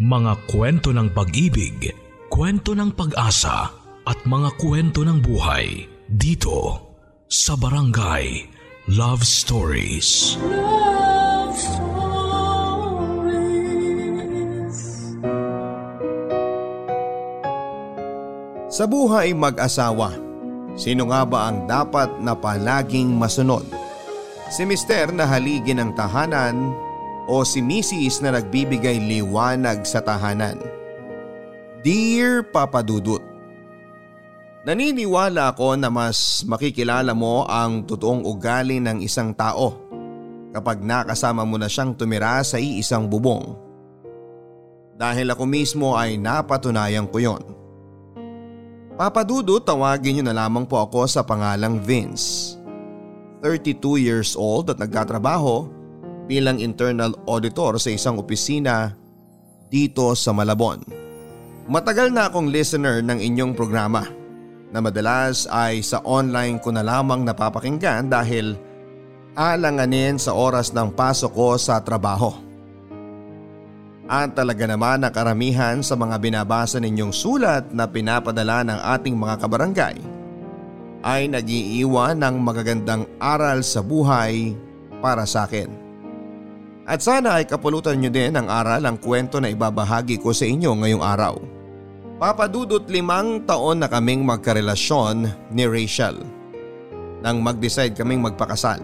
Mga kwento ng pag-ibig, kwento ng pag-asa at mga kwento ng buhay dito sa Barangay Love Stories. Love Stories. Sa buhay mag-asawa, sino nga ba ang dapat na palaging masunod? Si Mister na haligi ng tahanan o si Mrs. na nagbibigay liwanag sa tahanan? Dear Papa Dudut, Naniniwala ako na mas makikilala mo ang totoong ugali ng isang tao kapag nakasama mo na siyang tumira sa iisang bubong. Dahil ako mismo ay napatunayan ko yon. Papa Dudu, tawagin niyo na lamang po ako sa pangalang Vince. 32 years old at nagtatrabaho bilang internal auditor sa isang opisina dito sa Malabon. Matagal na akong listener ng inyong programa na madalas ay sa online ko na lamang napapakinggan dahil alanganin sa oras ng pasok ko sa trabaho. At talaga naman na karamihan sa mga binabasa ninyong sulat na pinapadala ng ating mga kabarangay ay nagiiwan ng magagandang aral sa buhay para sa akin. At sana ay kapulutan nyo din ang aral ang kwento na ibabahagi ko sa inyo ngayong araw. Papadudot limang taon na kaming magkarelasyon ni Rachel nang mag-decide kaming magpakasal.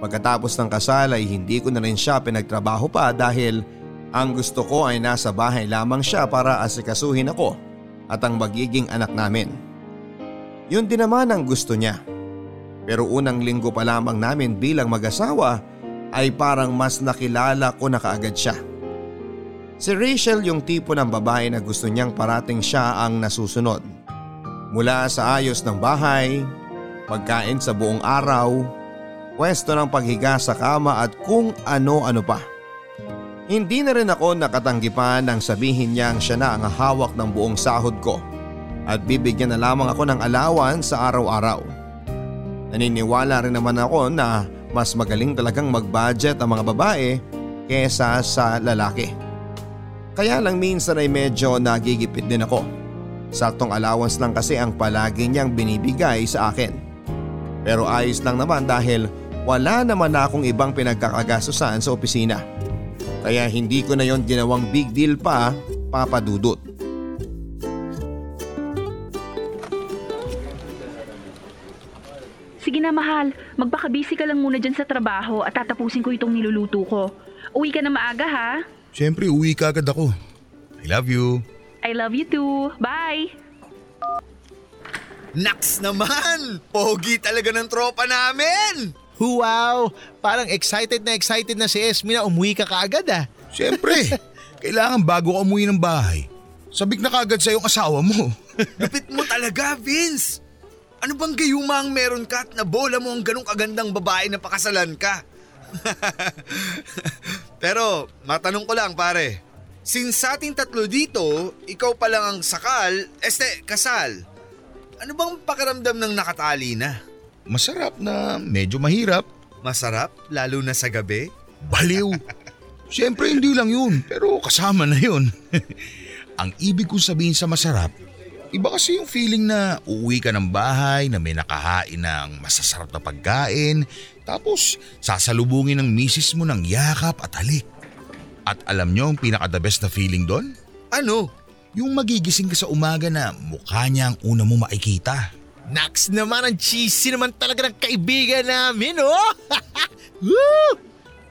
Pagkatapos ng kasal ay hindi ko na rin siya pinagtrabaho pa dahil ang gusto ko ay nasa bahay lamang siya para asikasuhin ako at ang magiging anak namin. Yun din naman ang gusto niya. Pero unang linggo pa lamang namin bilang mag-asawa ay parang mas nakilala ko na kaagad siya. Si Rachel yung tipo ng babae na gusto niyang parating siya ang nasusunod. Mula sa ayos ng bahay, pagkain sa buong araw, pwesto ng paghiga sa kama at kung ano-ano pa. Hindi na rin ako nakatanggi pa nang sabihin niyang siya na ang hawak ng buong sahod ko at bibigyan na lamang ako ng alawan sa araw-araw. Naniniwala rin naman ako na mas magaling talagang mag-budget ang mga babae kesa sa lalaki. Kaya lang minsan ay medyo nagigipit din ako. Saktong allowance lang kasi ang palagi niyang binibigay sa akin. Pero ayos lang naman dahil wala naman na akong ibang pinagkakagastusan sa opisina. Kaya hindi ko na yon ginawang big deal pa papadudot. Sige na mahal, magpaka-busy ka lang muna dyan sa trabaho at tatapusin ko itong niluluto ko. Uwi ka na maaga ha? Siyempre, uwi ka agad ako. I love you. I love you too. Bye! Naks naman! Pogi talaga ng tropa namin! Wow! Parang excited na excited na si Esme na umuwi ka kaagad ah. Siyempre, kailangan bago ka umuwi ng bahay. Sabik na kagad sa iyong asawa mo. Lupit mo talaga, Vince! Ano bang gayuma ang meron ka at nabola mo ang ganong kagandang babae na pakasalan ka? Pero matanong ko lang pare, since sa ating tatlo dito, ikaw pa lang ang sakal, este kasal. Ano bang pakiramdam ng nakatali na? Masarap na medyo mahirap. Masarap, lalo na sa gabi? Baliw. Siyempre hindi lang yun, pero kasama na yun. ang ibig kong sabihin sa masarap, Iba kasi yung feeling na uuwi ka ng bahay na may nakahain ng masasarap na pagkain tapos sasalubungin ng misis mo ng yakap at halik. At alam nyo ang pinaka the best na feeling doon? Ano? Yung magigising ka sa umaga na mukha niya ang una mo makikita. Nax naman ang cheesy naman talaga ng kaibigan namin oh! Woo!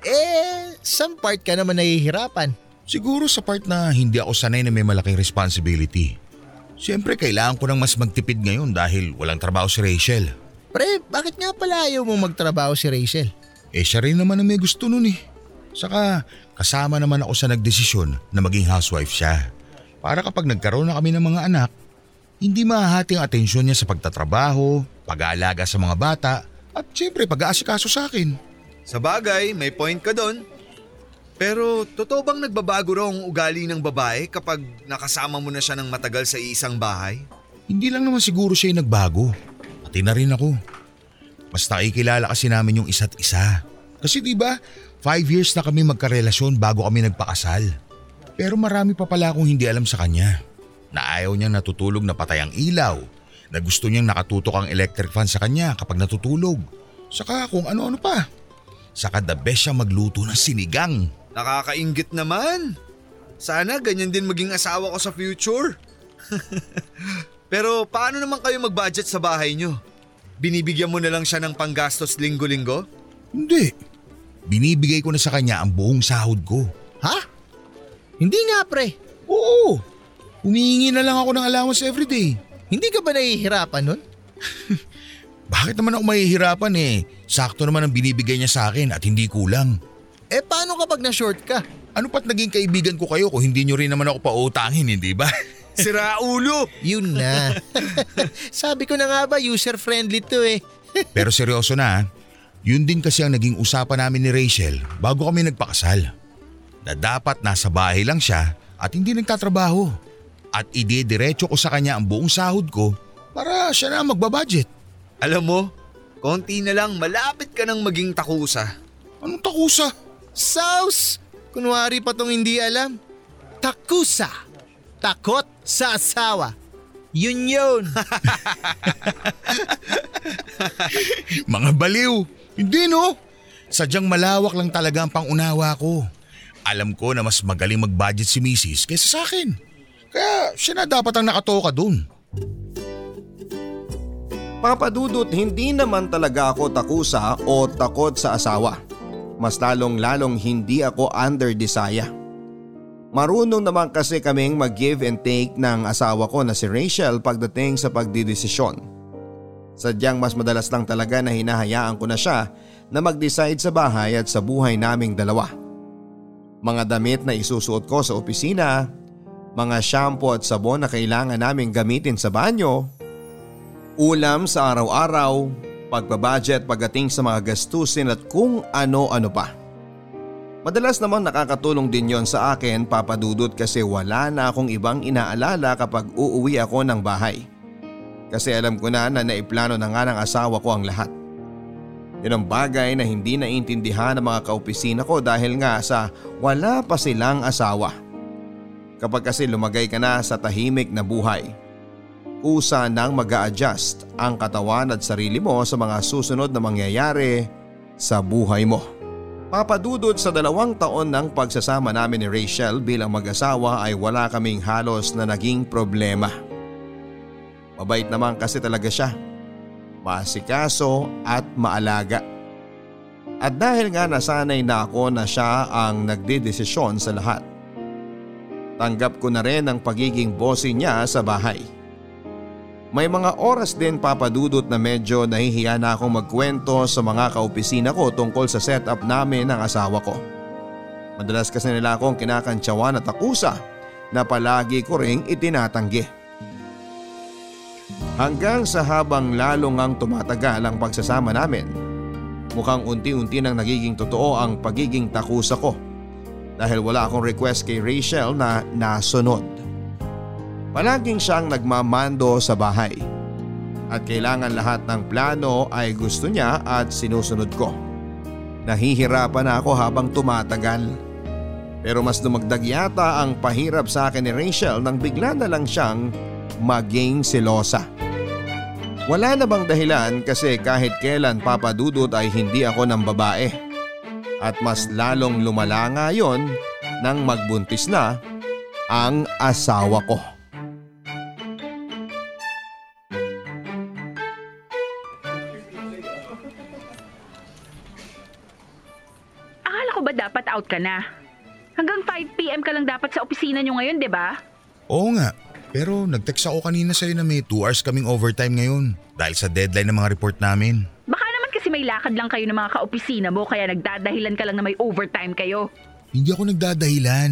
Eh, some part ka naman nahihirapan. Siguro sa part na hindi ako sanay na may malaking responsibility. Siyempre kailangan ko nang mas magtipid ngayon dahil walang trabaho si Rachel. Pre, bakit nga pala ayaw mo magtrabaho si Rachel? Eh siya rin naman ang may gusto nun eh. Saka kasama naman ako sa nagdesisyon na maging housewife siya. Para kapag nagkaroon na kami ng mga anak, hindi mahahati ang atensyon niya sa pagtatrabaho, pag-aalaga sa mga bata, at siyempre pag-aasikaso sa akin. Sa bagay, may point ka doon. Pero totoo bang nagbabago raw ang ugali ng babae kapag nakasama mo na siya ng matagal sa isang bahay? Hindi lang naman siguro siya nagbago. Pati na rin ako. Mas nakikilala kasi namin yung isa't isa. Kasi di ba, five years na kami magkarelasyon bago kami nagpakasal. Pero marami pa pala akong hindi alam sa kanya. Na ayaw niyang natutulog na patay ang ilaw. Na gusto niyang nakatutok ang electric fan sa kanya kapag natutulog. Saka kung ano-ano pa. Saka the best siya magluto ng sinigang. Nakakaingit naman. Sana ganyan din maging asawa ko sa future. Pero paano naman kayo mag-budget sa bahay nyo? Binibigyan mo na lang siya ng panggastos linggo-linggo? Hindi. Binibigay ko na sa kanya ang buong sahod ko. Ha? Hindi nga pre. Oo. Humihingi na lang ako ng allowance everyday. Hindi ka ba nahihirapan nun? Bakit naman ako mahihirapan eh? Sakto naman ang binibigay niya sa akin at hindi kulang. Eh paano kapag na-short ka? Ano pat naging kaibigan ko kayo kung hindi nyo rin naman ako pautangin, hindi ba? Sira ulo! Yun na. Sabi ko na nga ba user-friendly to eh. Pero seryoso na, yun din kasi ang naging usapan namin ni Rachel bago kami nagpakasal. Na dapat nasa bahay lang siya at hindi nagtatrabaho. At idediretso ko sa kanya ang buong sahod ko para siya na magbabudget. Alam mo, konti na lang malapit ka nang maging takusa. Anong takusa? Sauce! Kunwari pa tong hindi alam. Takusa. Takot sa asawa. Yun yun. Mga baliw. Hindi no. Sadyang malawak lang talaga ang pangunawa ko. Alam ko na mas magaling mag-budget si Mrs. kaysa sa akin. Kaya siya na dapat ang nakatoka dun. Papadudot hindi naman talaga ako takusa o takot sa asawa. Mas lalong lalong hindi ako under desire. Marunong naman kasi kaming mag-give and take ng asawa ko na si Rachel pagdating sa pagdidesisyon. Sadyang mas madalas lang talaga na hinahayaan ko na siya na mag-decide sa bahay at sa buhay naming dalawa. Mga damit na isusuot ko sa opisina, mga shampoo at sabon na kailangan naming gamitin sa banyo, ulam sa araw-araw, pagbabudget pagdating sa mga gastusin at kung ano-ano pa. Madalas naman nakakatulong din yon sa akin papadudot kasi wala na akong ibang inaalala kapag uuwi ako ng bahay. Kasi alam ko na na naiplano na nga ng asawa ko ang lahat. Yun ang bagay na hindi naintindihan ng mga kaopisina ko dahil nga sa wala pa silang asawa. Kapag kasi lumagay ka na sa tahimik na buhay, kusa nang mag adjust ang katawan at sarili mo sa mga susunod na mangyayari sa buhay mo. Papadudod sa dalawang taon ng pagsasama namin ni Rachel bilang mag-asawa ay wala kaming halos na naging problema. Mabait naman kasi talaga siya. Masikaso at maalaga. At dahil nga nasanay na ako na siya ang nagdidesisyon sa lahat. Tanggap ko na rin ang pagiging bossy niya sa bahay. May mga oras din papadudot na medyo nahihiya na akong magkwento sa mga kaopisina ko tungkol sa setup namin ng asawa ko. Madalas kasi nila akong kinakantsawan at akusa na palagi ko ring itinatanggi. Hanggang sa habang lalong ang tumatagal ang pagsasama namin, mukhang unti-unti nang nagiging totoo ang pagiging takusa ko dahil wala akong request kay Rachel na nasunod. Palaging siyang nagmamando sa bahay at kailangan lahat ng plano ay gusto niya at sinusunod ko. Nahihirapan na ako habang tumatagal. Pero mas dumagdag yata ang pahirap sa akin ni Rachel nang bigla na lang siyang maging selosa. Wala na bang dahilan kasi kahit kailan papadudot ay hindi ako ng babae. At mas lalong lumala nga yon nang magbuntis na ang asawa ko. Ko ba dapat out ka na? Hanggang 5pm ka lang dapat sa opisina nyo ngayon, di ba? Oo nga, pero nag-text ako kanina sa'yo na may 2 hours kaming overtime ngayon dahil sa deadline ng mga report namin. Baka naman kasi may lakad lang kayo ng mga kaopisina mo kaya nagdadahilan ka lang na may overtime kayo. Hindi ako nagdadahilan.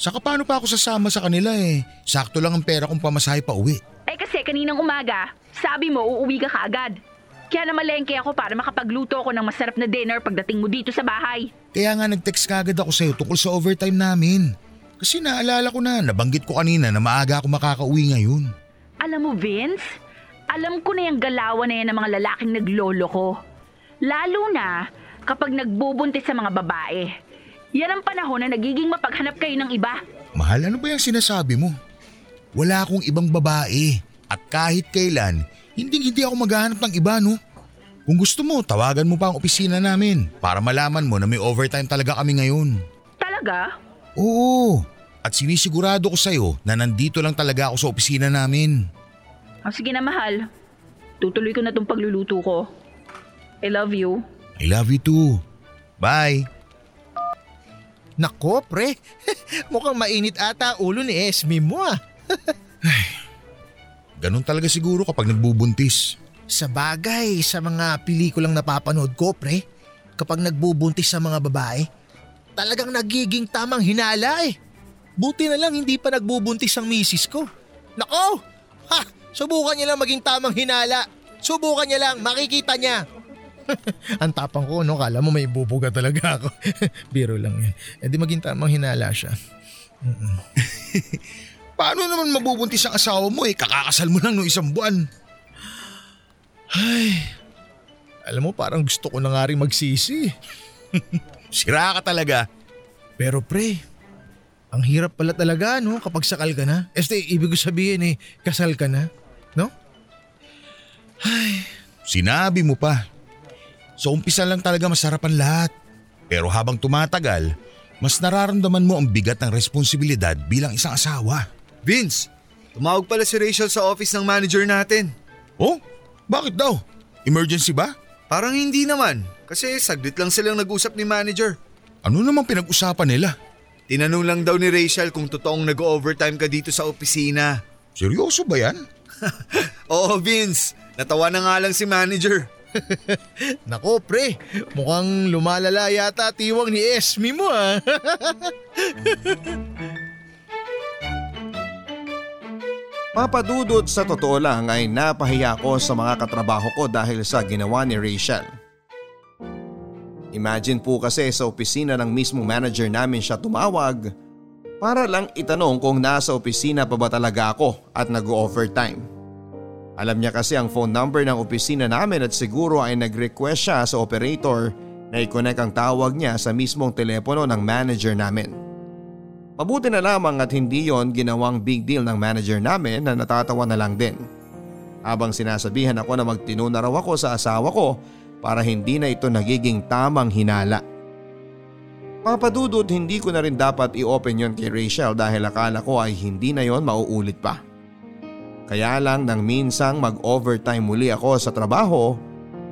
Saka paano pa ako sasama sa kanila eh? Sakto lang ang pera kong pamasahe pa uwi. Eh kasi kaninang umaga, sabi mo uuwi ka kaagad. Kaya namalengke ako para makapagluto ako ng masarap na dinner pagdating mo dito sa bahay. Kaya nga nag-text kagad ako sa'yo tungkol sa overtime namin. Kasi naalala ko na, nabanggit ko kanina na maaga ako makakauwi ngayon. Alam mo, Vince, alam ko na yung galawan na yan ng mga lalaking naglolo ko. Lalo na kapag nagbubuntis sa mga babae. Yan ang panahon na nagiging mapaghanap kayo ng iba. Mahal, ano ba yung sinasabi mo? Wala akong ibang babae. At kahit kailan, hindi hindi ako maghahanap ng iba, no? Kung gusto mo, tawagan mo pa ang opisina namin para malaman mo na may overtime talaga kami ngayon. Talaga? Oo. At sinisigurado ko sa'yo na nandito lang talaga ako sa opisina namin. Oh, sige na mahal. Tutuloy ko na tong pagluluto ko. I love you. I love you too. Bye. Nako, pre. Mukhang mainit ata ulo ni Esme mo ah. Ganun talaga siguro kapag nagbubuntis. Sa bagay, sa mga pelikulang napapanood ko, pre, kapag nagbubuntis sa mga babae, talagang nagiging tamang hinala eh. Buti na lang hindi pa nagbubuntis ang misis ko. Nako! Ha! Subukan niya lang maging tamang hinala. Subukan niya lang, makikita niya. ang tapang ko, no? Kala mo may bubuga talaga ako. Biro lang yun. E di maging tamang hinala siya. Paano naman mabubuntis ang asawa mo eh? Kakakasal mo lang no isang buwan. Alam mo, parang gusto ko na nga rin magsisi. Sira ka talaga. Pero pre, ang hirap pala talaga no kapag sakal ka na. Este, ibig ko sabihin eh, kasal ka na. No? Sinabi mo pa. Sa umpisa lang talaga masarap ang lahat. Pero habang tumatagal, mas nararamdaman mo ang bigat ng responsibilidad bilang isang asawa. Vince, tumawag pala si Rachel sa office ng manager natin. Oh? Bakit daw? Emergency ba? Parang hindi naman, kasi saglit lang silang nag-usap ni manager. Ano namang pinag-usapan nila? Tinanong lang daw ni Rachel kung totoong nag-overtime ka dito sa opisina. Seryoso ba yan? Oo Vince, natawa na nga lang si manager. Nako pre, mukhang lumalala yata tiwang ni Esme mo ah. Papadudot sa totoo lang ay napahiya ko sa mga katrabaho ko dahil sa ginawa ni Rachel. Imagine po kasi sa opisina ng mismong manager namin siya tumawag para lang itanong kung nasa opisina pa ba talaga ako at nag-overtime. Alam niya kasi ang phone number ng opisina namin at siguro ay nag-request siya sa operator na i-connect ang tawag niya sa mismong telepono ng manager namin. Mabuti na lamang at hindi yon ginawang big deal ng manager namin na natatawa na lang din. Habang sinasabihan ako na magtino na raw ako sa asawa ko para hindi na ito nagiging tamang hinala. Papadudod hindi ko na rin dapat i-open yon kay Rachel dahil akala ko ay hindi na yon mauulit pa. Kaya lang nang minsang mag-overtime muli ako sa trabaho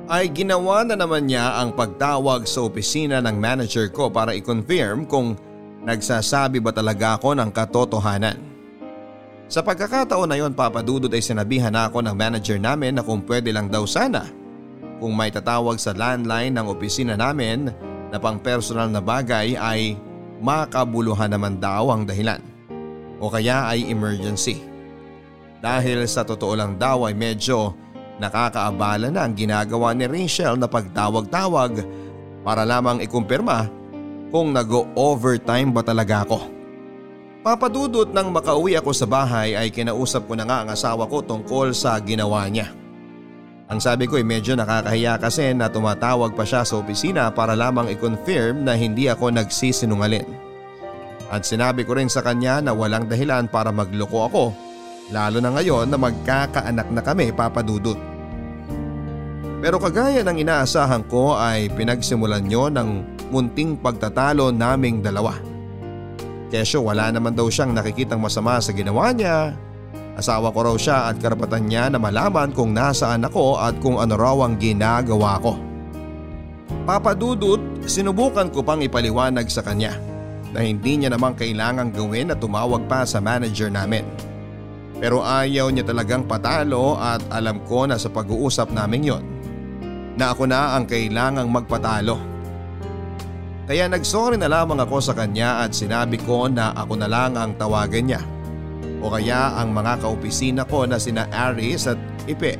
ay ginawa na naman niya ang pagtawag sa opisina ng manager ko para i-confirm kung nagsasabi ba talaga ako ng katotohanan. Sa pagkakataon na yon papadudod ay sinabihan ako ng manager namin na kung pwede lang daw sana kung may tatawag sa landline ng opisina namin na pang personal na bagay ay makabuluhan naman daw ang dahilan o kaya ay emergency. Dahil sa totoo lang daw ay medyo nakakaabala na ang ginagawa ni Rachel na pagtawag-tawag para lamang ikumpirma kung nag-overtime ba talaga ako. Papadudot nang makauwi ako sa bahay ay kinausap ko na nga ang asawa ko tungkol sa ginawa niya. Ang sabi ko ay medyo nakakahiya kasi na tumatawag pa siya sa opisina para lamang i-confirm na hindi ako nagsisinungalin. At sinabi ko rin sa kanya na walang dahilan para magloko ako lalo na ngayon na magkakaanak na kami papadudot. Pero kagaya ng inaasahan ko ay pinagsimulan nyo ng munting pagtatalo naming dalawa. Kesyo wala naman daw siyang nakikitang masama sa ginawa niya. Asawa ko raw siya at karapatan niya na malaman kung nasaan ako at kung ano raw ang ginagawa ko. Papadudot, sinubukan ko pang ipaliwanag sa kanya na hindi niya naman kailangang gawin na tumawag pa sa manager namin. Pero ayaw niya talagang patalo at alam ko na sa pag-uusap namin yon na ako na ang kailangang magpatalo. Kaya nagsorry na lamang ako sa kanya at sinabi ko na ako na lang ang tawagan niya. O kaya ang mga kaopisina ko na sina Aris at Ipe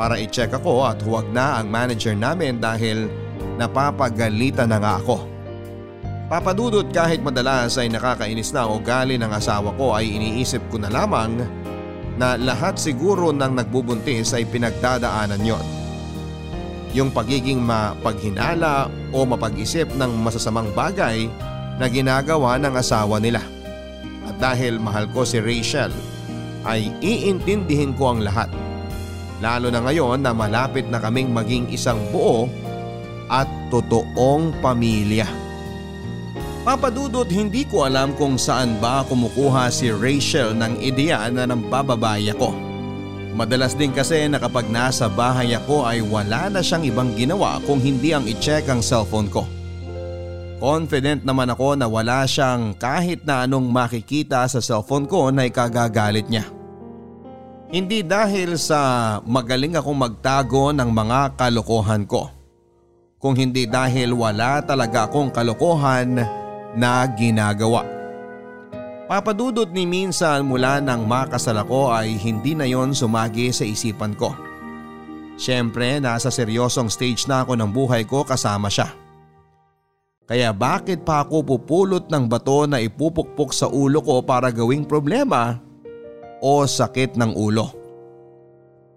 para i-check ako at huwag na ang manager namin dahil napapagalitan na nga ako. Papadudot kahit madalas ay nakakainis na ugali ng asawa ko ay iniisip ko na lamang na lahat siguro ng nagbubuntis ay pinagdadaanan yon. Yung pagiging mapaghinala o mapag-isip ng masasamang bagay na ginagawa ng asawa nila. At dahil mahal ko si Rachel ay iintindihin ko ang lahat. Lalo na ngayon na malapit na kaming maging isang buo at totoong pamilya. Papadudot hindi ko alam kung saan ba kumukuha si Rachel ng ideya na ng bababae ako. Madalas din kasi na kapag nasa bahay ako ay wala na siyang ibang ginawa kung hindi ang i-check ang cellphone ko. Confident naman ako na wala siyang kahit na anong makikita sa cellphone ko na ikagagalit niya. Hindi dahil sa magaling akong magtago ng mga kalokohan ko. Kung hindi dahil wala talaga akong kalokohan na ginagawa. Papadudot ni minsan mula nang makasal ako ay hindi na yon sumagi sa isipan ko. Siyempre nasa seryosong stage na ako ng buhay ko kasama siya. Kaya bakit pa ako pupulot ng bato na ipupukpok sa ulo ko para gawing problema o sakit ng ulo?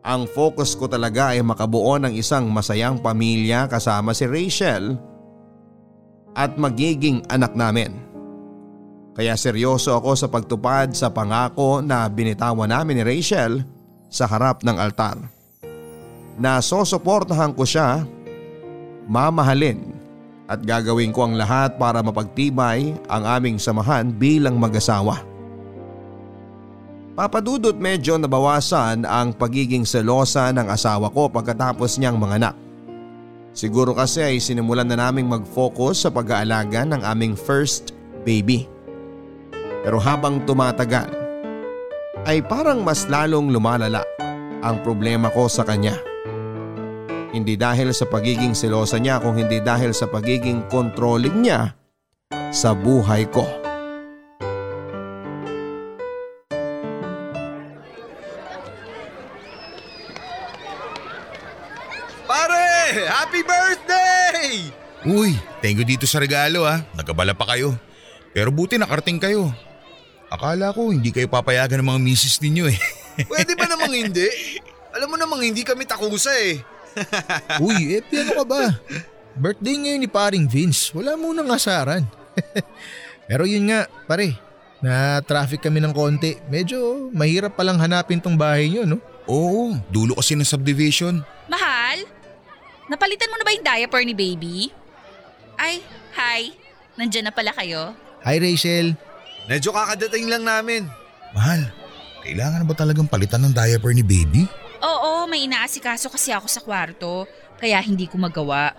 Ang focus ko talaga ay makabuo ng isang masayang pamilya kasama si Rachel at magiging anak namin. Kaya seryoso ako sa pagtupad sa pangako na binitawan namin ni Rachel sa harap ng altar. Na sosuportahan ko siya, mamahalin at gagawin ko ang lahat para mapagtibay ang aming samahan bilang mag-asawa. Papadudot medyo nabawasan ang pagiging selosa ng asawa ko pagkatapos niyang manganak. Siguro kasi ay sinimulan na naming mag-focus sa pag-aalaga ng aming first baby. Pero habang tumatagal ay parang mas lalong lumalala ang problema ko sa kanya. Hindi dahil sa pagiging selosa niya kung hindi dahil sa pagiging controlling niya sa buhay ko. Pare! Happy birthday! Uy, thank you dito sa regalo ha. Nagabala pa kayo. Pero buti nakarating kayo. Akala ko hindi kayo papayagan ng mga misis ninyo eh. Pwede ba namang hindi? Alam mo namang hindi kami takusa eh. Uy, eh ano ka ba? Birthday ngayon ni paring Vince. Wala munang asaran. Pero yun nga, pare. Na traffic kami ng konti. Medyo mahirap palang hanapin tong bahay nyo, no? Oo, dulo kasi ng subdivision. Mahal? Napalitan mo na ba yung diaper ni baby? Ay, hi. Nandyan na pala kayo. Hi Rachel. Medyo kakadating lang namin. Mahal, kailangan na ba talagang palitan ng diaper ni baby? Oo, may inaasikaso kasi ako sa kwarto. Kaya hindi ko magawa.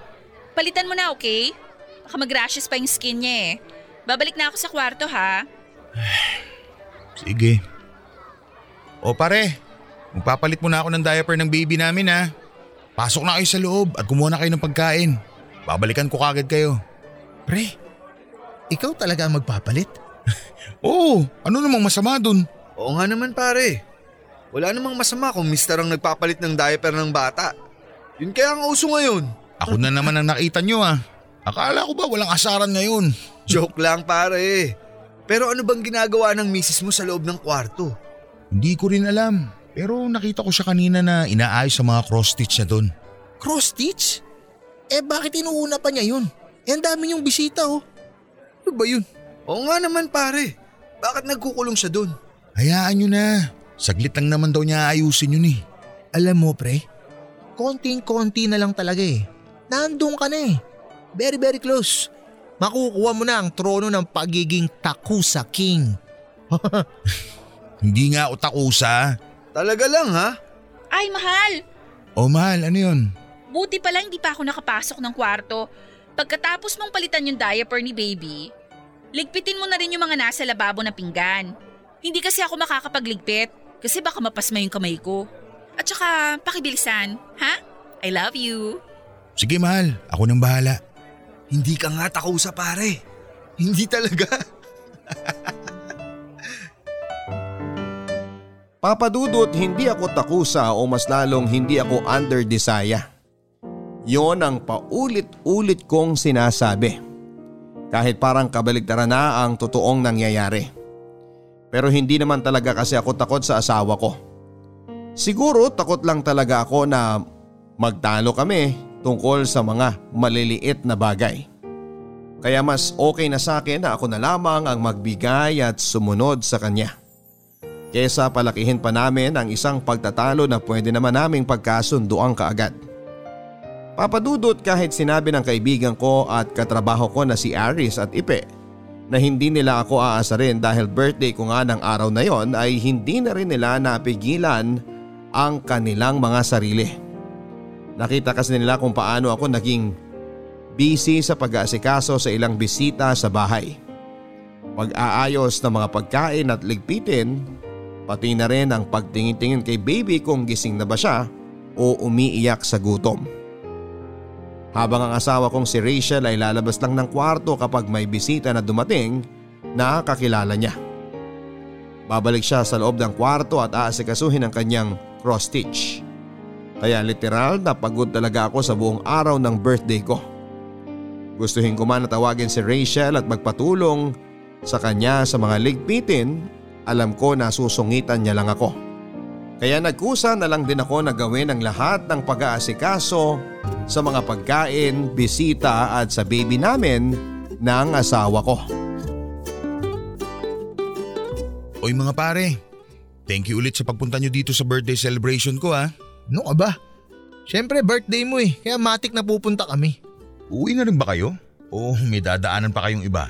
Palitan mo na, okay? Baka mag-rashes pa yung skin niya eh. Babalik na ako sa kwarto ha. Sige. O pare, magpapalit muna ako ng diaper ng baby namin ha. Pasok na kayo sa loob at kumuha na kayo ng pagkain. Babalikan ko kagad kayo. Pre, ikaw talaga ang magpapalit? Oo, ano namang masama dun? Oo nga naman pare. Wala namang masama kung mister ang nagpapalit ng diaper ng bata. Yun kaya ang uso ngayon. Ako na naman ang nakita nyo ah. Akala ko ba walang asaran ngayon? Joke lang pare. Pero ano bang ginagawa ng misis mo sa loob ng kwarto? Hindi ko rin alam. Pero nakita ko siya kanina na inaayos sa mga cross-stitch na doon. Cross stitch? Eh bakit inuuna pa niya yun? Eh ang dami niyong bisita oh. Ano ba yun? Oo nga naman pare. Bakit nagkukulong siya doon? Hayaan nyo na. Saglit lang naman daw niya ayusin yun eh. Alam mo pre, konting-konti na lang talaga eh. Nandun ka na eh. Very very close. Makukuha mo na ang trono ng pagiging Takusa King. Hindi nga ako takusa. Talaga lang ha? Ay, mahal! O mahal, ano yun? Buti pala hindi pa ako nakapasok ng kwarto. Pagkatapos mong palitan yung diaper ni baby, ligpitin mo na rin yung mga nasa lababo na pinggan. Hindi kasi ako makakapagligpit kasi baka mapasma yung kamay ko. At saka, pakibilisan, ha? I love you. Sige mahal, ako nang bahala. Hindi ka nga takusa pare. Hindi talaga. Papadudot hindi ako takusa o mas lalong hindi ako under desire. Yon ang paulit-ulit kong sinasabi. Kahit parang kabaligtaran na ang totoong nangyayari. Pero hindi naman talaga kasi ako takot sa asawa ko. Siguro takot lang talaga ako na magtalo kami tungkol sa mga maliliit na bagay. Kaya mas okay na sa akin na ako na lamang ang magbigay at sumunod sa kanya. Kesa palakihin pa namin ang isang pagtatalo na pwede naman naming pagkasunduan kaagad. Papadudot kahit sinabi ng kaibigan ko at katrabaho ko na si Aris at Ipe na hindi nila ako aasarin dahil birthday ko nga ng araw na yon ay hindi na rin nila napigilan ang kanilang mga sarili. Nakita kasi nila kung paano ako naging busy sa pag-aasikaso sa ilang bisita sa bahay. Pag-aayos ng mga pagkain at ligpitin, pati na rin ang pagtingin-tingin kay baby kung gising na ba siya o umiiyak sa gutom. Habang ang asawa kong si Rachel ay lalabas lang ng kwarto kapag may bisita na dumating, nakakilala niya. Babalik siya sa loob ng kwarto at aasikasuhin ang kanyang cross stitch. Kaya literal na pagod talaga ako sa buong araw ng birthday ko. Gustuhin ko man na tawagin si Rachel at magpatulong sa kanya sa mga ligpitin, alam ko na susungitan niya lang ako. Kaya nagkusa na lang din ako na gawin ang lahat ng pag-aasikaso sa mga pagkain, bisita at sa baby namin ng asawa ko. Oy mga pare, thank you ulit sa pagpunta nyo dito sa birthday celebration ko ha. Ano ka ba? Siyempre birthday mo eh, kaya matik na pupunta kami. Uwi na rin ba kayo? O may dadaanan pa kayong iba?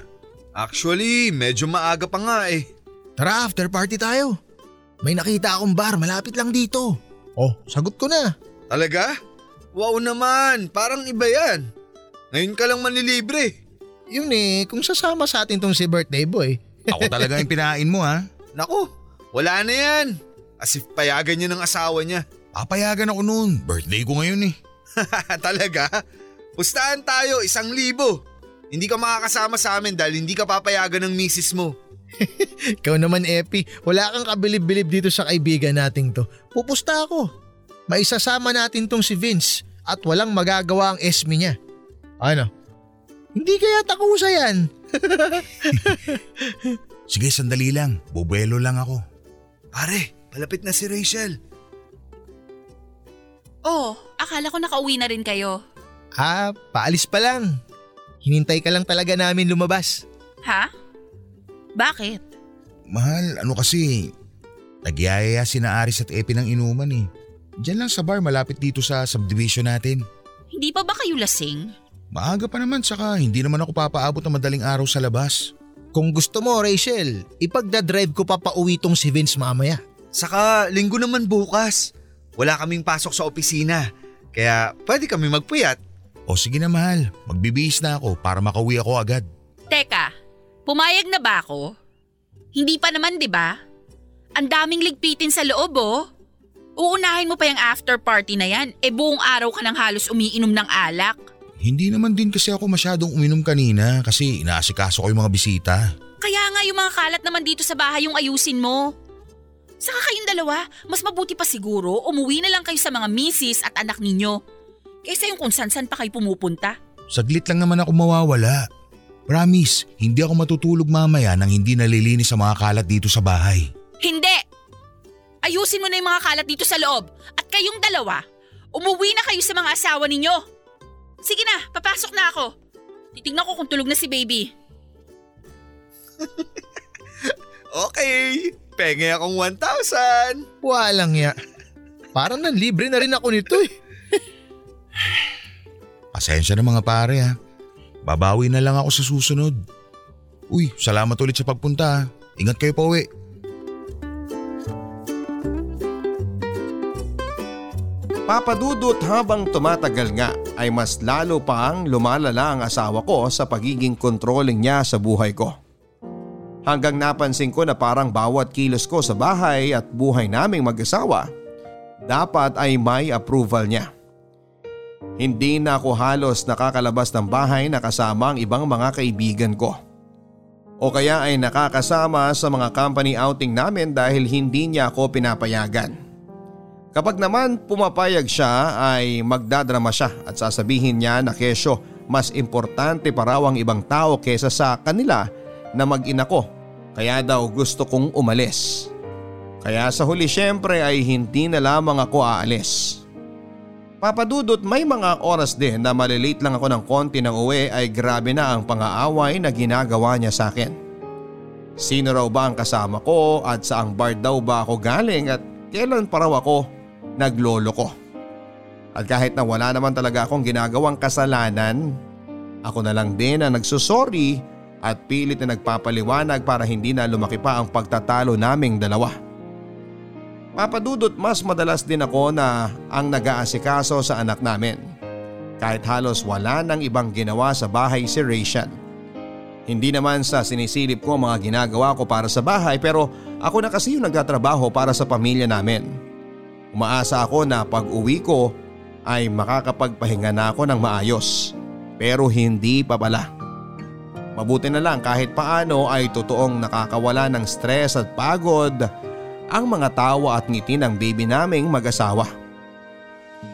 Actually, medyo maaga pa nga eh. Tara, after party tayo. May nakita akong bar malapit lang dito. Oh, sagot ko na. Talaga? Wow naman, parang iba yan. Ngayon ka lang manlilibre. Yun eh, kung sasama sa atin tong si birthday boy. Ako talaga yung pinain mo ha. Naku, wala na yan. As if payagan niya ng asawa niya. Papayagan ako noon, birthday ko ngayon eh. Talaga? Pustahan tayo, isang libo. Hindi ka makakasama sa amin dahil hindi ka papayagan ng misis mo. Ikaw naman Epi, wala kang kabilib-bilib dito sa kaibigan nating to. Pupusta ako. Maisasama natin tong si Vince at walang magagawa ang esmi niya. Ano? Hindi kaya takusa yan. Sige, sandali lang. Bubuelo lang ako. Pare, palapit na si Rachel. Oh, akala ko nakauwi na rin kayo. Ah, paalis pa lang. Hinintay ka lang talaga namin lumabas. Ha? Bakit? Mahal, ano kasi, nagyayaya si na Aris at Epi ng inuman eh. Diyan lang sa bar malapit dito sa subdivision natin. Hindi pa ba kayo lasing? Maaga pa naman saka hindi naman ako papaabot ng madaling araw sa labas. Kung gusto mo Rachel, ipagdadrive ko pa pauwi tong si Vince mamaya. Saka linggo naman bukas. Wala kaming pasok sa opisina. Kaya pwede kami magpuyat. O sige na mahal, magbibihis na ako para makauwi ako agad. Teka, pumayag na ba ako? Hindi pa naman, di ba? Ang daming ligpitin sa loob, oh. Uunahin mo pa yung after party na yan, e buong araw ka nang halos umiinom ng alak. Hindi naman din kasi ako masyadong uminom kanina kasi inaasikaso ko yung mga bisita. Kaya nga yung mga kalat naman dito sa bahay yung ayusin mo. Saka kayong dalawa, mas mabuti pa siguro umuwi na lang kayo sa mga misis at anak ninyo. Kaysa yung kung san-san pa kayo pumupunta. Saglit lang naman ako mawawala. Promise, hindi ako matutulog mamaya nang hindi nalilinis ang mga kalat dito sa bahay. Hindi! Ayusin mo na yung mga kalat dito sa loob. At kayong dalawa, umuwi na kayo sa mga asawa ninyo. Sige na, papasok na ako. Titignan ko kung tulog na si baby. Okay, penge akong 1,000. Walang ya. Parang nanlibre na rin ako nito eh. Pasensya na mga pare ha. Babawi na lang ako sa susunod. Uy, salamat ulit sa pagpunta ha. Ingat kayo pa uwi. Papadudot habang tumatagal nga ay mas lalo pang lumalala ang asawa ko sa pagiging controlling niya sa buhay ko. Hanggang napansin ko na parang bawat kilos ko sa bahay at buhay naming mag-asawa, dapat ay may approval niya. Hindi na ako halos nakakalabas ng bahay na kasama ang ibang mga kaibigan ko. O kaya ay nakakasama sa mga company outing namin dahil hindi niya ako pinapayagan. Kapag naman pumapayag siya ay magdadrama siya at sasabihin niya na kesyo mas importante pa raw ang ibang tao kesa sa kanila na mag-ina ko kaya daw gusto kong umalis. Kaya sa huli syempre ay hindi na lamang ako aalis. Papadudot may mga oras din na malilate lang ako ng konti ng uwi ay grabe na ang pangaaway na ginagawa niya sa akin. Sino raw ba ang kasama ko at saang bar daw ba ako galing at kailan pa raw ako naglolo ko. At kahit na wala naman talaga akong ginagawang kasalanan, ako na lang din ang nagsusorry at pilit na nagpapaliwanag para hindi na lumaki pa ang pagtatalo naming dalawa. Papadudot mas madalas din ako na ang nag-aasikaso sa anak namin. Kahit halos wala nang ibang ginawa sa bahay si Rachel. Hindi naman sa sinisilip ko mga ginagawa ko para sa bahay pero ako na kasi yung nagtatrabaho para sa pamilya namin. Umaasa ako na pag uwi ko ay makakapagpahinga na ako ng maayos. Pero hindi pa pala. Mabuti na lang kahit paano ay totoong nakakawala ng stress at pagod ang mga tawa at ngiti ng baby naming mag-asawa.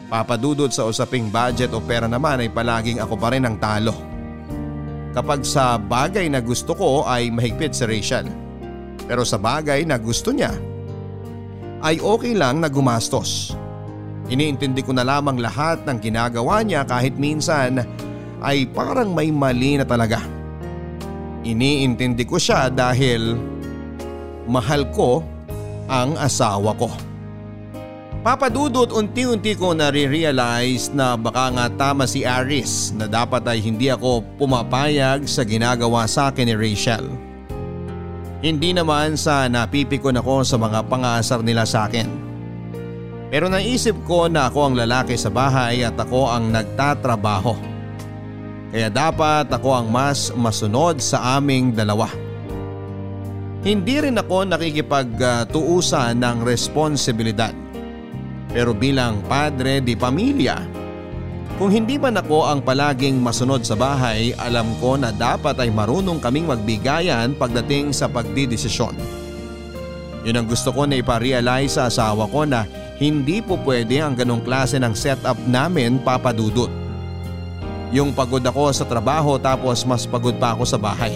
Papadudod sa usaping budget o pera naman ay palaging ako pa rin ang talo. Kapag sa bagay na gusto ko ay mahigpit si Rachel. Pero sa bagay na gusto niya ay okay lang na gumastos. Iniintindi ko na lamang lahat ng ginagawa niya kahit minsan ay parang may mali na talaga. Iniintindi ko siya dahil mahal ko ang asawa ko. Papadudot unti-unti ko nare-realize na baka nga tama si Aris na dapat ay hindi ako pumapayag sa ginagawa sa akin ni Rachel. Hindi naman sa napipikon ako sa mga pangasar nila sa akin. Pero naisip ko na ako ang lalaki sa bahay at ako ang nagtatrabaho. Kaya dapat ako ang mas masunod sa aming dalawa. Hindi rin ako nakikipagtuusan ng responsibilidad. Pero bilang padre di pamilya, kung hindi man ako ang palaging masunod sa bahay, alam ko na dapat ay marunong kaming magbigayan pagdating sa pagdidesisyon. Yun ang gusto ko na iparealize sa asawa ko na hindi po pwede ang ganong klase ng setup namin papadudot. Yung pagod ako sa trabaho tapos mas pagod pa ako sa bahay.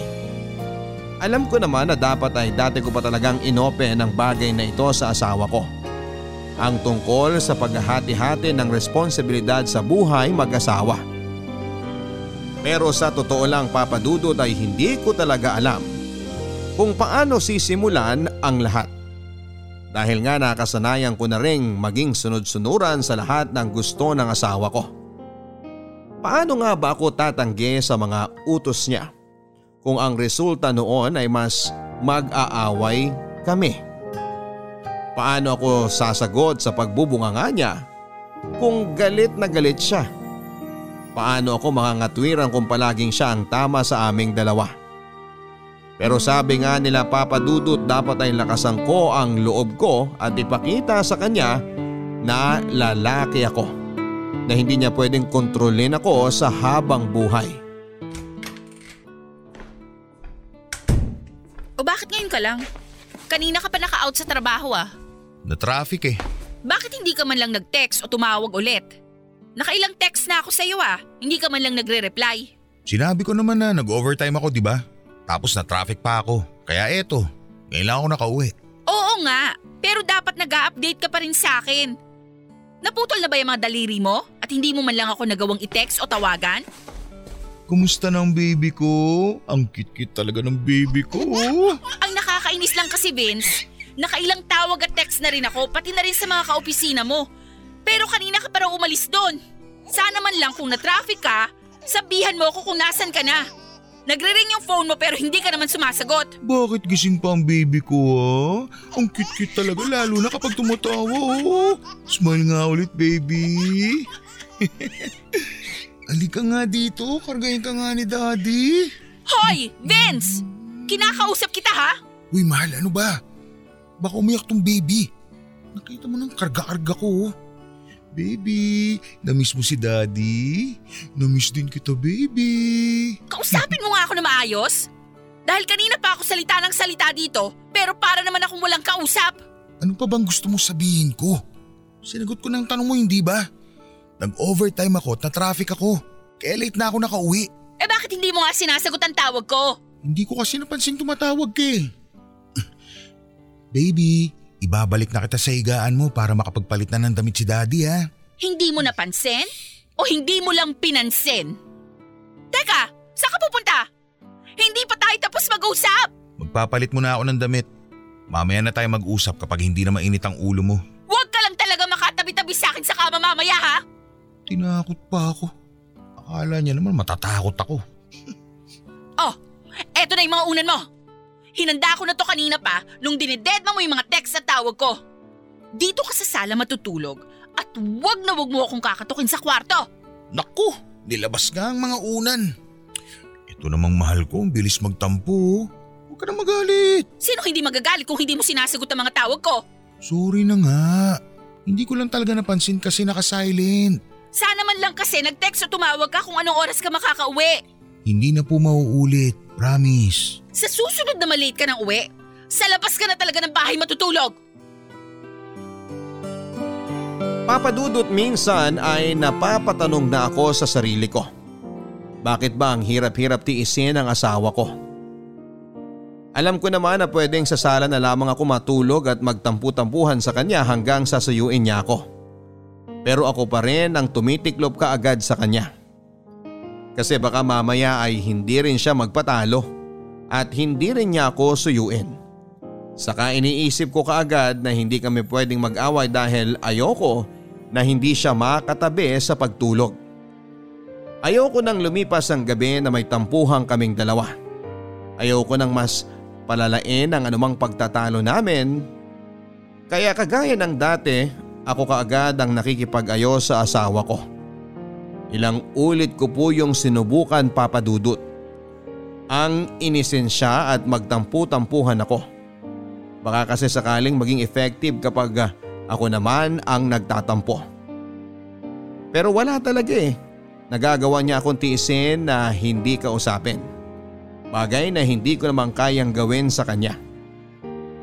Alam ko naman na dapat ay dati ko pa talagang inopen ang bagay na ito sa asawa ko ang tungkol sa paghahati-hati ng responsibilidad sa buhay mag-asawa. Pero sa totoo lang papadudod ay hindi ko talaga alam kung paano sisimulan ang lahat. Dahil nga nakasanayan ko na ring maging sunod-sunuran sa lahat ng gusto ng asawa ko. Paano nga ba ako tatanggi sa mga utos niya kung ang resulta noon ay mas mag-aaway kami? Paano ako sasagot sa pagbubunganga niya kung galit na galit siya? Paano ako makangatwiran kung palaging siya ang tama sa aming dalawa? Pero sabi nga nila Papa Dudut dapat ay lakasan ko ang loob ko at ipakita sa kanya na lalaki ako. Na hindi niya pwedeng kontrolin ako sa habang buhay. O bakit ngayon ka lang? Kanina ka pa naka-out sa trabaho ah. Na-traffic eh. Bakit hindi ka man lang nag-text o tumawag ulit? Nakailang text na ako sa iyo ah. Hindi ka man lang nagre-reply. Sinabi ko naman na nag-overtime ako, di ba? Tapos na-traffic pa ako. Kaya eto, ngayon lang ako nakauwi. Oo nga, pero dapat nag update ka pa rin sa akin. Naputol na ba yung mga daliri mo at hindi mo man lang ako nagawang i-text o tawagan? Kumusta na ang baby ko? Ang cute-cute talaga ng baby ko. Ang nakakainis lang kasi Vince, Nakailang tawag at text na rin ako, pati na rin sa mga kaopisina mo. Pero kanina ka pa raw umalis doon. Sana man lang kung na-traffic ka, sabihan mo ako kung nasan ka na. Nagre-ring yung phone mo pero hindi ka naman sumasagot. Bakit gising pa ang baby ko ah? Ang cute-cute talaga lalo na kapag tumatawa oh. Smile nga ulit baby. Alika nga dito, kargayin ka nga ni daddy. Hoy, Vince! Kinakausap kita ha? Uy mahal, ano ba? Baka umiyak tong baby. Nakita mo ng karga-karga ko. Oh. Baby, namiss mo si daddy? Namiss din kita, baby. Kausapin mo nga ako na maayos. Dahil kanina pa ako salita ng salita dito, pero para naman akong walang kausap. Ano pa bang gusto mo sabihin ko? Sinagot ko ng tanong mo, hindi ba? Nag-overtime ako at na-traffic ako. Kaya late na ako nakauwi. Eh bakit hindi mo nga sinasagot ang tawag ko? Hindi ko kasi napansin tumatawag ka eh. Baby, ibabalik na kita sa higaan mo para makapagpalit na ng damit si daddy ha. Hindi mo napansin? O hindi mo lang pinansin? Teka, saan ka pupunta? Hindi pa tayo tapos mag-usap! Magpapalit muna ako ng damit. Mamaya na tayo mag-usap kapag hindi na mainit ang ulo mo. Huwag ka lang talaga makatabi-tabi sa akin sa kama mamaya ha! Tinakot pa ako. Akala niya naman matatakot ako. Oh, eto na yung mga unan mo. Hinanda ko na to kanina pa nung dinededma mo yung mga text at tawag ko. Dito ka sa sala matutulog at wag na wag mo akong kakatukin sa kwarto. Naku, nilabas nga ang mga unan. Ito namang mahal ko, ang bilis magtampo. Huwag ka na magalit. Sino hindi magagalit kung hindi mo sinasagot ang mga tawag ko? Sorry na nga. Hindi ko lang talaga napansin kasi naka-silent. Sana man lang kasi nag-text o tumawag ka kung anong oras ka makakauwi. Hindi na po mauulit. Promise. Sa susunod na malate ka ng uwi, sa labas ka na talaga ng bahay matutulog. Papadudot minsan ay napapatanong na ako sa sarili ko. Bakit ba ang hirap-hirap tiisin ang asawa ko? Alam ko naman na pwedeng sa sala na lamang ako matulog at magtampu-tampuhan sa kanya hanggang sasuyuin niya ako. Pero ako pa rin ang tumitiklop kaagad sa kanya. Kasi baka mamaya ay hindi rin siya magpatalo at hindi rin niya ako suyuin. Saka iniisip ko kaagad na hindi kami pwedeng mag-away dahil ayoko na hindi siya makatabi sa pagtulog. Ayoko nang lumipas ang gabi na may tampuhang kaming dalawa. Ayoko nang mas palalain ang anumang pagtatalo namin. Kaya kagaya ng dati, ako kaagad ang nakikipag-ayos sa asawa ko. Ilang ulit ko po yung sinubukan papadudot. Ang inisin siya at magtampu-tampuhan ako. Baka kasi sakaling maging effective kapag ah, ako naman ang nagtatampo. Pero wala talaga eh. Nagagawa niya akong tiisin na hindi kausapin. Bagay na hindi ko naman kayang gawin sa kanya.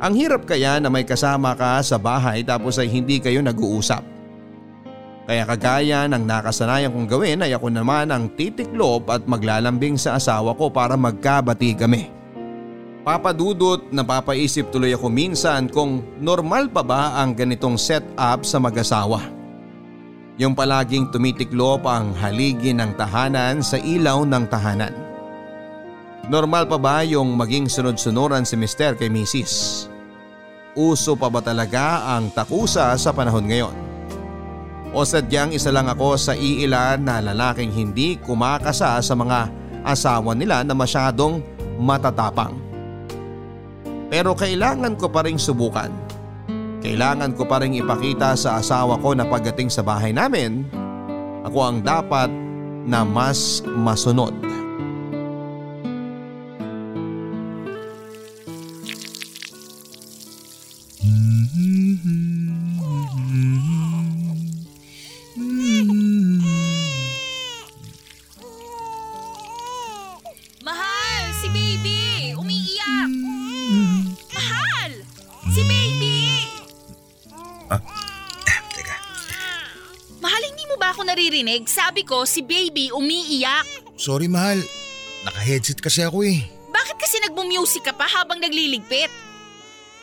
Ang hirap kaya na may kasama ka sa bahay tapos ay hindi kayo nag-uusap. Kaya kagaya ng nakasanayan kong gawin ay ako naman ang titiklop at maglalambing sa asawa ko para magkabati kami. Papadudot napapaisip tuloy ako minsan kung normal pa ba ang ganitong setup sa mag-asawa. Yung palaging tumitiklop ang haligi ng tahanan sa ilaw ng tahanan. Normal pa ba yung maging sunod-sunuran si Mister kay Mrs.? Uso pa ba talaga ang takusa sa panahon ngayon? O sadyang isa lang ako sa iilan na lalaking hindi kumakasa sa mga asawa nila na masyadong matatapang. Pero kailangan ko pa rin subukan. Kailangan ko pa rin ipakita sa asawa ko na pagdating sa bahay namin, ako ang dapat na mas masunod. Sabi ko, si baby umiiyak. sorry mahal. Naka-headset kasi ako eh. Bakit kasi nagmo-music ka pa habang nagliligpit?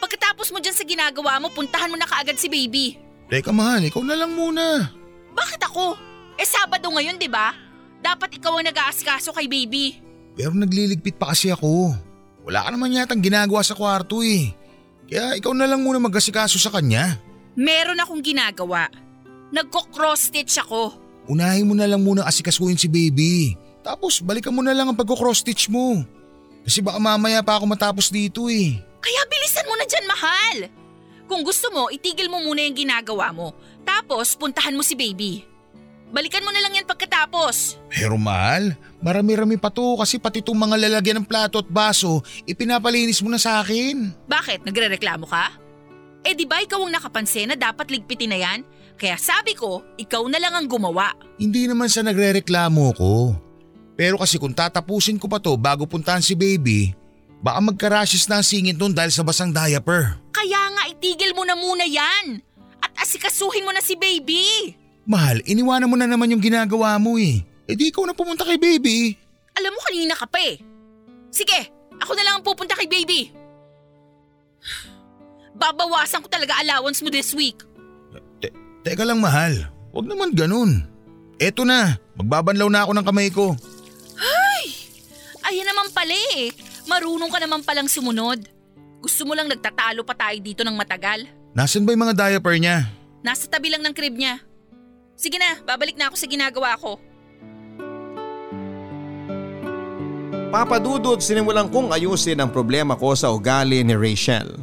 Pagkatapos mo dyan sa ginagawa mo, puntahan mo na kaagad si baby. Teka mahal, ikaw na lang muna. Bakit ako? Eh Sabado ngayon, di ba? Dapat ikaw ang nag-aasikaso kay baby. Pero nagliligpit pa kasi ako. Wala ka naman yatang ginagawa sa kwarto eh. Kaya ikaw na lang muna mag-asikaso sa kanya. Meron akong ginagawa. Nagko-cross stitch ako. Unahin mo na lang muna asikasuhin si baby. Tapos balikan mo na lang ang pagko-cross stitch mo. Kasi baka mamaya pa ako matapos dito eh. Kaya bilisan mo na dyan, mahal. Kung gusto mo, itigil mo muna yung ginagawa mo. Tapos, puntahan mo si baby. Balikan mo na lang yan pagkatapos. Pero mahal, marami-rami pa to kasi pati itong mga lalagyan ng plato at baso, ipinapalinis mo na sa akin. Bakit? Nagre-reklamo ka? Eh di ba ikaw ang nakapansin na dapat ligpitin na yan? Kaya sabi ko, ikaw na lang ang gumawa. Hindi naman sa nagre-reklamo ko. Pero kasi kung tatapusin ko pa to bago puntahan si baby, baka magkarashes na ang singit nun dahil sa basang diaper. Kaya nga itigil mo na muna yan. At asikasuhin mo na si baby. Mahal, iniwanan mo na naman yung ginagawa mo eh. E di ikaw na pumunta kay baby. Alam mo kanina ka pa eh. Sige, ako na lang ang pupunta kay baby. Babawasan ko talaga allowance mo this week. Te- teka lang mahal, Huwag naman ganun. Eto na, magbabanlaw na ako ng kamay ko. Ayan naman pala eh. Marunong ka naman palang sumunod. Gusto mo lang nagtatalo pa tayo dito ng matagal. Nasaan ba yung mga diaper niya? Nasa tabi lang ng crib niya. Sige na, babalik na ako sa ginagawa ko. Papadudod sinimulan kong ayusin ang problema ko sa ugali ni Rachel.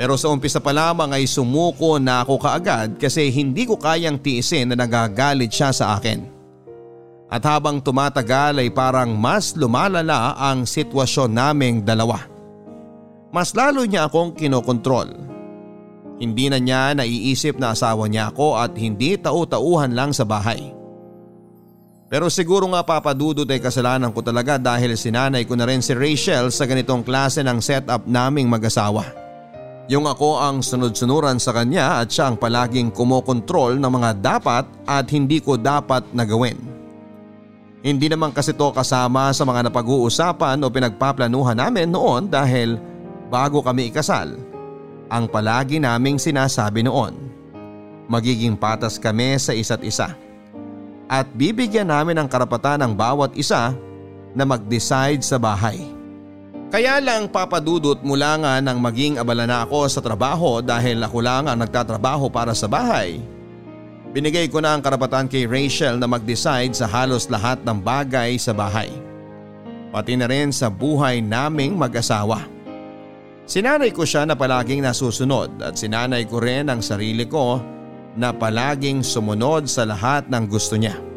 Pero sa umpisa pa lamang ay sumuko na ako kaagad kasi hindi ko kayang tiisin na nagagalit siya sa akin. At habang tumatagal ay parang mas lumalala ang sitwasyon naming dalawa. Mas lalo niya akong kinokontrol. Hindi na niya naiisip na asawa niya ako at hindi tau-tauhan lang sa bahay. Pero siguro nga papadudod ay kasalanan ko talaga dahil sinanay ko na rin si Rachel sa ganitong klase ng setup naming mag-asawa. Yung ako ang sunod-sunuran sa kanya at siya ang palaging kumokontrol ng mga dapat at hindi ko dapat na gawin. Hindi naman kasi to kasama sa mga napag-uusapan o pinagpaplanuhan namin noon dahil bago kami ikasal, ang palagi naming sinasabi noon. Magiging patas kami sa isa't isa. At bibigyan namin ng karapatan ng bawat isa na mag-decide sa bahay. Kaya lang papadudot mula nga nang maging abala na ako sa trabaho dahil ako lang ang nagtatrabaho para sa bahay Binigay ko na ang karapatan kay Rachel na mag-decide sa halos lahat ng bagay sa bahay. Pati na rin sa buhay naming mag-asawa. Sinanay ko siya na palaging nasusunod at sinanay ko rin ang sarili ko na palaging sumunod sa lahat ng gusto niya.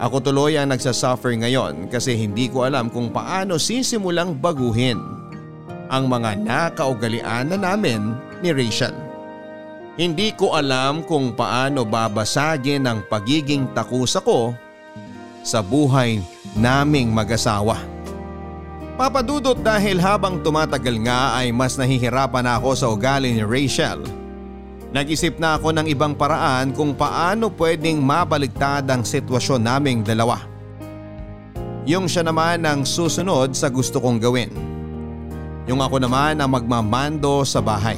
Ako tuloy ang nagsasuffer ngayon kasi hindi ko alam kung paano sisimulang baguhin ang mga nakaugalian na namin ni Rachel. Hindi ko alam kung paano babasagin ang pagiging takusa ko sa buhay naming mag-asawa. Papadudot dahil habang tumatagal nga ay mas nahihirapan ako sa ugali ni Rachel. Nag-isip na ako ng ibang paraan kung paano pwedeng mabaligtad ang sitwasyon naming dalawa. Yung siya naman ang susunod sa gusto kong gawin. Yung ako naman ang magmamando sa bahay.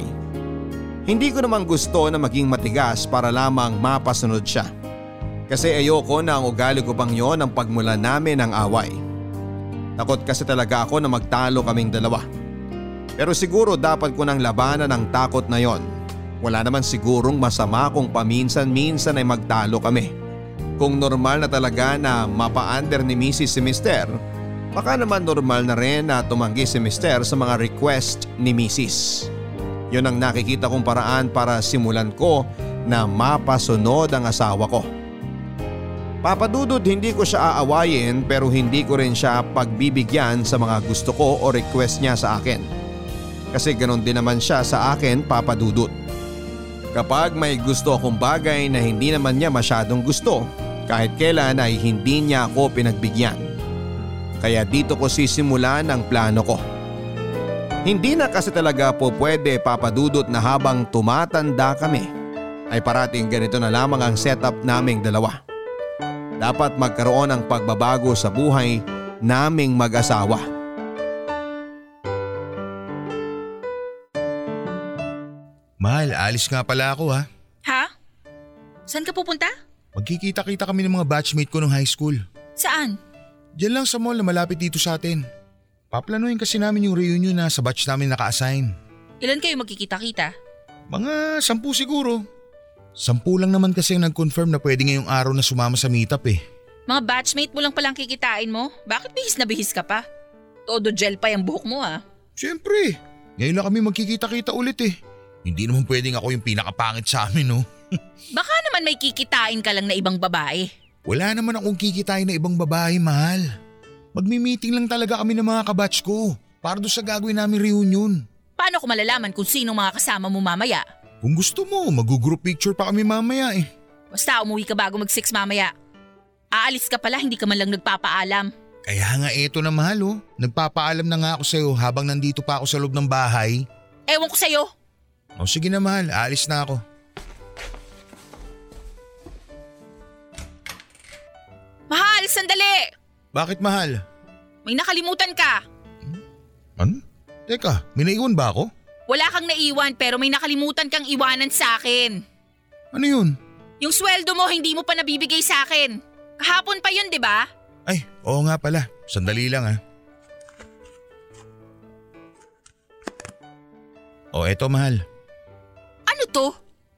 Hindi ko naman gusto na maging matigas para lamang mapasunod siya. Kasi ayoko na ang ugali ko pang yon ang pagmula namin ng away. Takot kasi talaga ako na magtalo kaming dalawa. Pero siguro dapat ko nang labanan ang takot na yon. Wala naman sigurong masama kung paminsan-minsan ay magtalo kami. Kung normal na talaga na mapa-under ni Mrs. si Mister, baka naman normal na rin na tumanggi si Mister sa mga request ni Mrs. Yon ang nakikita kong paraan para simulan ko na mapasunod ang asawa ko. Papadudod hindi ko siya aawayin pero hindi ko rin siya pagbibigyan sa mga gusto ko o request niya sa akin. Kasi ganon din naman siya sa akin papadudod. Kapag may gusto akong bagay na hindi naman niya masyadong gusto, kahit kailan ay hindi niya ako pinagbigyan. Kaya dito ko sisimulan ang plano ko. Hindi na kasi talaga po pwede papadudot na habang tumatanda kami ay parating ganito na lamang ang setup naming dalawa. Dapat magkaroon ng pagbabago sa buhay naming mag-asawa. Mahal, alis nga pala ako ha. Ha? Saan ka pupunta? Magkikita-kita kami ng mga batchmate ko nung high school. Saan? Diyan lang sa mall na malapit dito sa atin. Paplanuhin kasi namin yung reunion na sa batch namin naka-assign. Ilan kayo magkikita-kita? Mga sampu siguro. Sampu lang naman kasi ang nag-confirm na pwede ngayong araw na sumama sa meetup eh. Mga batchmate mo lang palang kikitain mo? Bakit bihis na bihis ka pa? Todo gel pa yung buhok mo ah. Siyempre, ngayon lang kami magkikita-kita ulit eh. Hindi naman pwedeng ako yung pinakapangit sa amin no. Baka naman may kikitain ka lang na ibang babae. Wala naman akong kikitain na ibang babae, mahal. Magmi-meeting lang talaga kami ng mga kabatch ko para doon sa gagawin namin reunion. Paano ko malalaman kung sino mga kasama mo mamaya? Kung gusto mo, mag-group picture pa kami mamaya eh. Basta umuwi ka bago mag-six mamaya. Aalis ka pala, hindi ka man lang nagpapaalam. Kaya nga eto na mahal oh. Nagpapaalam na nga ako sa'yo habang nandito pa ako sa loob ng bahay. Ewan ko sa'yo. O sige na mahal, aalis na ako. Mahal, sandali! Bakit mahal? May nakalimutan ka. Ano? Teka, may naiwan ba ako? Wala kang naiwan pero may nakalimutan kang iwanan sa akin. Ano yun? Yung sweldo mo hindi mo pa nabibigay sa akin. Kahapon pa yun, di ba? Ay, oo nga pala. Sandali lang ha. O eto mahal. To?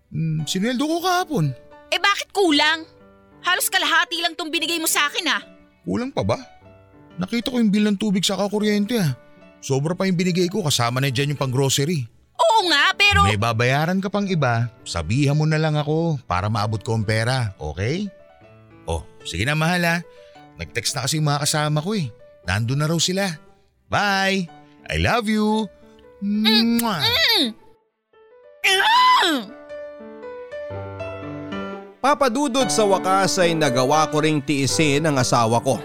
Hmm, sinweldo ko kahapon. Eh bakit kulang? Halos kalahati lang tong binigay mo sa akin ah. Kulang pa ba? Nakita ko yung bill ng tubig sa kuryente ha. Sobra pa yung binigay ko kasama na dyan yung pang grocery. Oo nga, pero... May babayaran ka pang iba, sabihan mo na lang ako para maabot ko ang pera, okay? Oh, sige na mahal ha. Nag-text na kasi yung mga kasama ko eh. Nandun na raw sila. Bye! I love you! Mwah! Papadudod sa wakas ay nagawa ko ring tiisin ang asawa ko.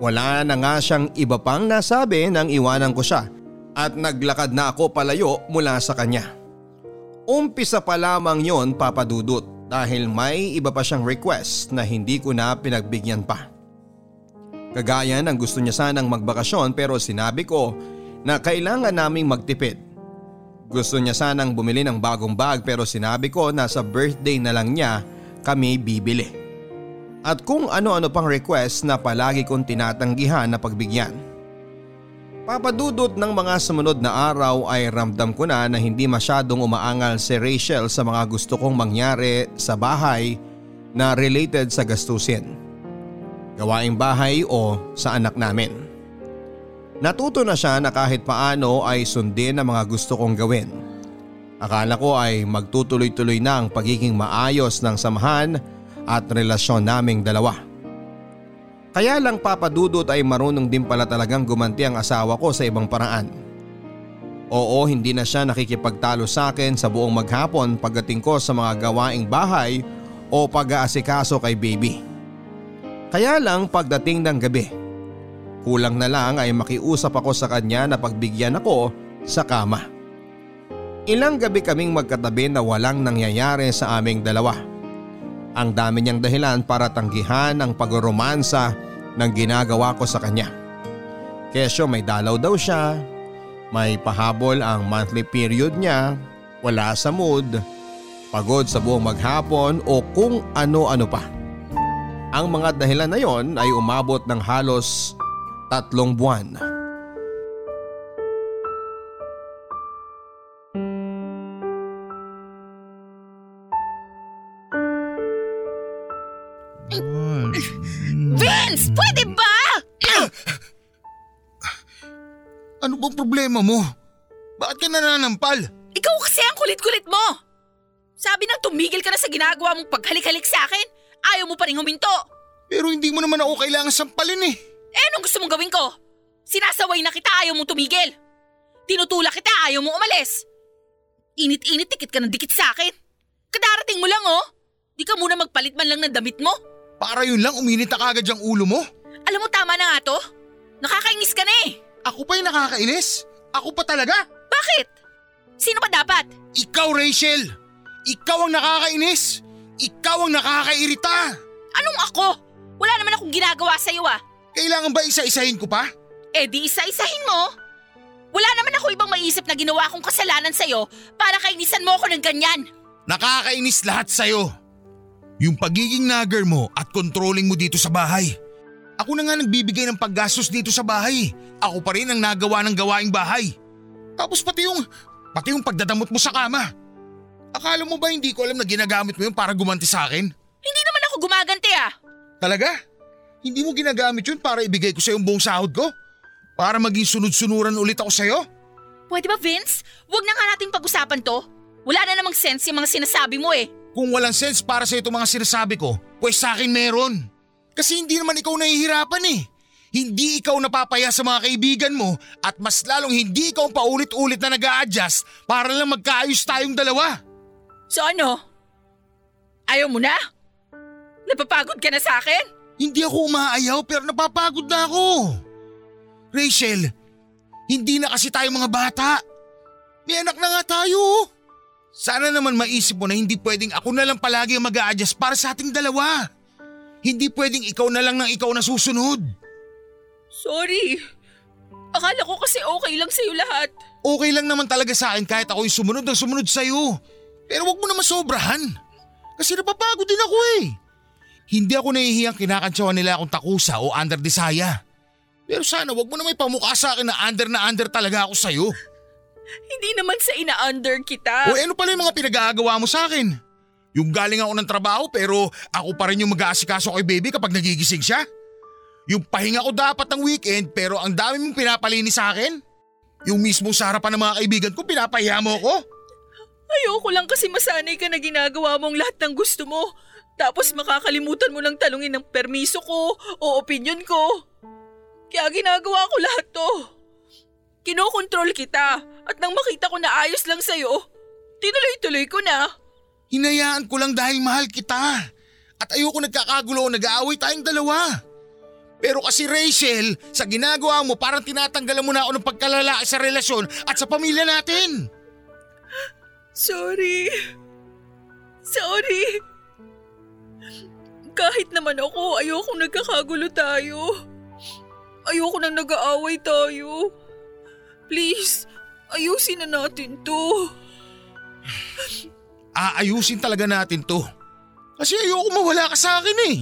Wala na nga siyang iba pang nasabi nang iwanan ko siya at naglakad na ako palayo mula sa kanya. Umpisa pa lamang yon papadudot dahil may iba pa siyang request na hindi ko na pinagbigyan pa. Kagaya ng gusto niya sanang magbakasyon pero sinabi ko na kailangan naming magtipid. Gusto niya sanang bumili ng bagong bag pero sinabi ko na sa birthday na lang niya kami bibili. At kung ano-ano pang request na palagi kong tinatanggihan na pagbigyan. Papadudot ng mga sumunod na araw ay ramdam ko na na hindi masyadong umaangal si Rachel sa mga gusto kong mangyari sa bahay na related sa gastusin. Gawaing bahay o sa anak namin. Natuto na siya na kahit paano ay sundin ang mga gusto kong gawin. Akala ko ay magtutuloy-tuloy na ang pagiging maayos ng samahan at relasyon naming dalawa. Kaya lang papadudot ay marunong din pala talagang gumanti ang asawa ko sa ibang paraan. Oo hindi na siya nakikipagtalo sa akin sa buong maghapon pagdating ko sa mga gawaing bahay o pag-aasikaso kay baby. Kaya lang pagdating ng gabi, kulang na lang ay makiusap ako sa kanya na pagbigyan ako sa kama. Ilang gabi kaming magkatabi na walang nangyayari sa aming dalawa. Ang dami niyang dahilan para tanggihan ang pagromansa ng ginagawa ko sa kanya. Kesyo may dalaw daw siya, may pahabol ang monthly period niya, wala sa mood, pagod sa buong maghapon o kung ano-ano pa. Ang mga dahilan na yon ay umabot ng halos tatlong buwan. Vince! Pwede ba? Ano bang problema mo? Bakit ka nananampal? Ikaw kasi ang kulit-kulit mo! Sabi nang tumigil ka na sa ginagawa mong paghalik-halik sa akin, ayaw mo pa rin huminto. Pero hindi mo naman ako kailangan sampalin eh. Eh anong gusto mong gawin ko? Sinasaway na kita, ayaw mong tumigil. Tinutulak kita, ayaw mong umalis. Init-init, tikit ka ng dikit sa akin. Kadarating mo lang oh. Di ka muna magpalit man lang ng damit mo. Para yun lang uminit na kagad yung ulo mo. Alam mo tama na nga to? Nakakainis ka na eh. Ako pa yung nakakainis. Ako pa talaga. Bakit? Sino ba dapat? Ikaw Rachel. Ikaw ang nakakainis. Ikaw ang nakakairita. Anong ako? Wala naman akong ginagawa sa'yo ah. Kailangan ba isa-isahin ko pa? Eh di isa-isahin mo. Wala naman ako ibang maisip na ginawa kong kasalanan sa'yo para kainisan mo ako ng ganyan. Nakakainis lahat sa'yo. Yung pagiging nagger mo at controlling mo dito sa bahay. Ako na nga nagbibigay ng paggastos dito sa bahay. Ako pa rin ang nagawa ng gawaing bahay. Tapos pati yung, pati yung pagdadamot mo sa kama. Akala mo ba hindi ko alam na ginagamit mo yun para gumanti sa akin? Hindi naman ako gumaganti ah. Talaga? Hindi mo ginagamit yun para ibigay ko sa yung buong sahod ko? Para maging sunod-sunuran ulit ako sa'yo? Pwede ba Vince? Huwag na nga nating pag-usapan to. Wala na namang sense yung mga sinasabi mo eh. Kung walang sense para sa itong mga sinasabi ko, pues sa akin meron. Kasi hindi naman ikaw nahihirapan eh. Hindi ikaw napapaya sa mga kaibigan mo at mas lalong hindi ikaw paulit-ulit na nag adjust para lang magkaayos tayong dalawa. So ano? Ayaw mo na? Napapagod ka na sa akin? Hindi ako umaayaw pero napapagod na ako. Rachel, hindi na kasi tayo mga bata. May anak na nga tayo. Sana naman maisip mo na hindi pwedeng ako na lang palagi ang mag adjust para sa ating dalawa. Hindi pwedeng ikaw na lang ng ikaw na susunod. Sorry. Akala ko kasi okay lang sa'yo lahat. Okay lang naman talaga sa akin kahit ako yung sumunod ng sumunod sa'yo. Pero wag mo na masobrahan. Kasi napapagod din ako eh. Hindi ako nahihiyang kinakantsawan nila akong takusa o under desaya. Pero sana wag mo na may pamukha sa akin na under na under talaga ako sa'yo. Hindi naman sa ina-under kita. O ano pala yung mga pinag-aagawa mo sa akin? Yung galing ako ng trabaho pero ako pa rin yung mag-aasikaso kay baby kapag nagigising siya? Yung pahinga ko dapat ng weekend pero ang dami mong pinapalinis sa akin? Yung mismo sa harapan ng mga kaibigan ko pinapahiya mo ko? Ayoko lang kasi masanay ka na ginagawa mong lahat ng gusto mo. Tapos makakalimutan mo lang talungin ng permiso ko o opinion ko. Kaya ginagawa ko lahat to. Kinokontrol kita at nang makita ko na ayos lang sa'yo, tinuloy-tuloy ko na. Hinayaan ko lang dahil mahal kita. At ayoko nagkakagulo o nag-aaway tayong dalawa. Pero kasi Rachel, sa ginagawa mo parang tinatanggalan mo na ako ng pagkalalaki sa relasyon at sa pamilya natin. Sorry. Sorry. Kahit naman ako, ayoko nagkakagulo tayo. Ayoko nang nag-aaway tayo. Please, ayusin na natin to. Aayusin talaga natin to. Kasi ayoko mawala ka sa akin eh.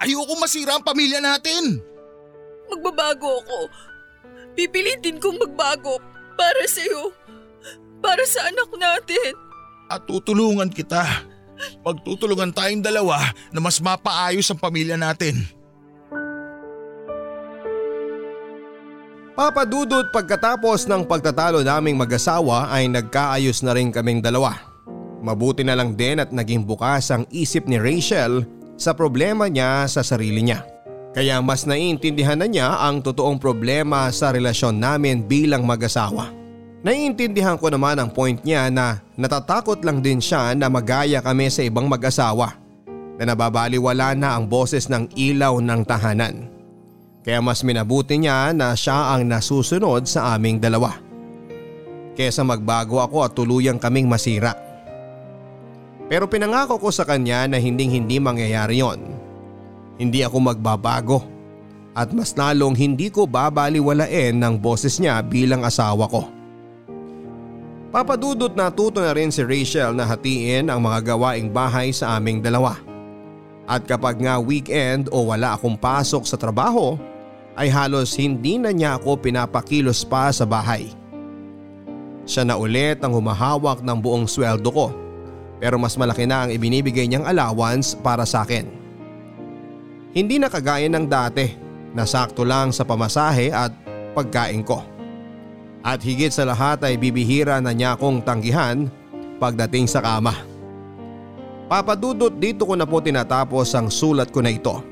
Ayoko masira ang pamilya natin. Magbabago ako. Pipilitin kong magbago para sa'yo. Para sa anak natin. At tutulungan kita. Pagtutulungan tayong dalawa na mas mapaayos ang pamilya natin. Papadudot pagkatapos ng pagtatalo naming mag-asawa ay nagkaayos na rin kaming dalawa. Mabuti na lang din at naging bukas ang isip ni Rachel sa problema niya sa sarili niya. Kaya mas naiintindihan na niya ang totoong problema sa relasyon namin bilang mag-asawa. Naiintindihan ko naman ang point niya na natatakot lang din siya na magaya kami sa ibang mag-asawa na nababaliwala na ang boses ng ilaw ng tahanan. Kaya mas minabuti niya na siya ang nasusunod sa aming dalawa. Kesa magbago ako at tuluyang kaming masira. Pero pinangako ko sa kanya na hinding hindi mangyayari yon. Hindi ako magbabago at mas lalong hindi ko babaliwalain ng boses niya bilang asawa ko. Papadudot na tuto na rin si Rachel na hatiin ang mga gawaing bahay sa aming dalawa. At kapag nga weekend o wala akong pasok sa trabaho, ay halos hindi na niya ako pinapakilos pa sa bahay. Siya na ulit ang humahawak ng buong sweldo ko pero mas malaki na ang ibinibigay niyang allowance para sa akin. Hindi na kagaya ng dati na sakto lang sa pamasahe at pagkain ko. At higit sa lahat ay bibihira na niya akong tanggihan pagdating sa kama. Papadudot dito ko na po tinatapos ang sulat ko na ito.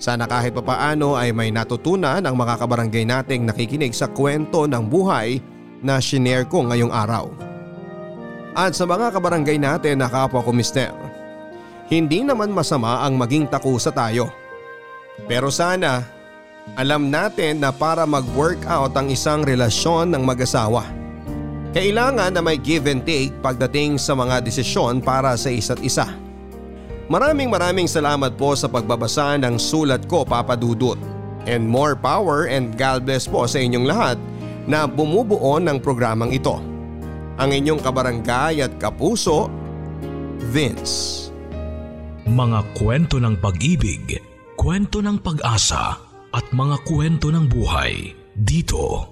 Sana kahit papaano ay may natutunan ang mga kabarangay nating nakikinig sa kwento ng buhay na shinare ko ngayong araw. At sa mga kabarangay natin na kapwa ko mister, hindi naman masama ang maging takusa tayo. Pero sana alam natin na para mag-workout ang isang relasyon ng mag-asawa. Kailangan na may give and take pagdating sa mga desisyon para sa isa't isa. Maraming maraming salamat po sa pagbabasa ng sulat ko Papa Dudut. And more power and God bless po sa inyong lahat na bumubuo ng programang ito. Ang inyong kabarangay at kapuso, Vince. Mga kwento ng pag-ibig, kwento ng pag-asa at mga kwento ng buhay dito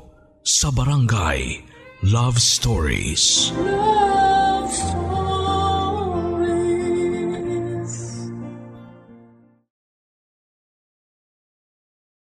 sa Barangay Love Stories. Love.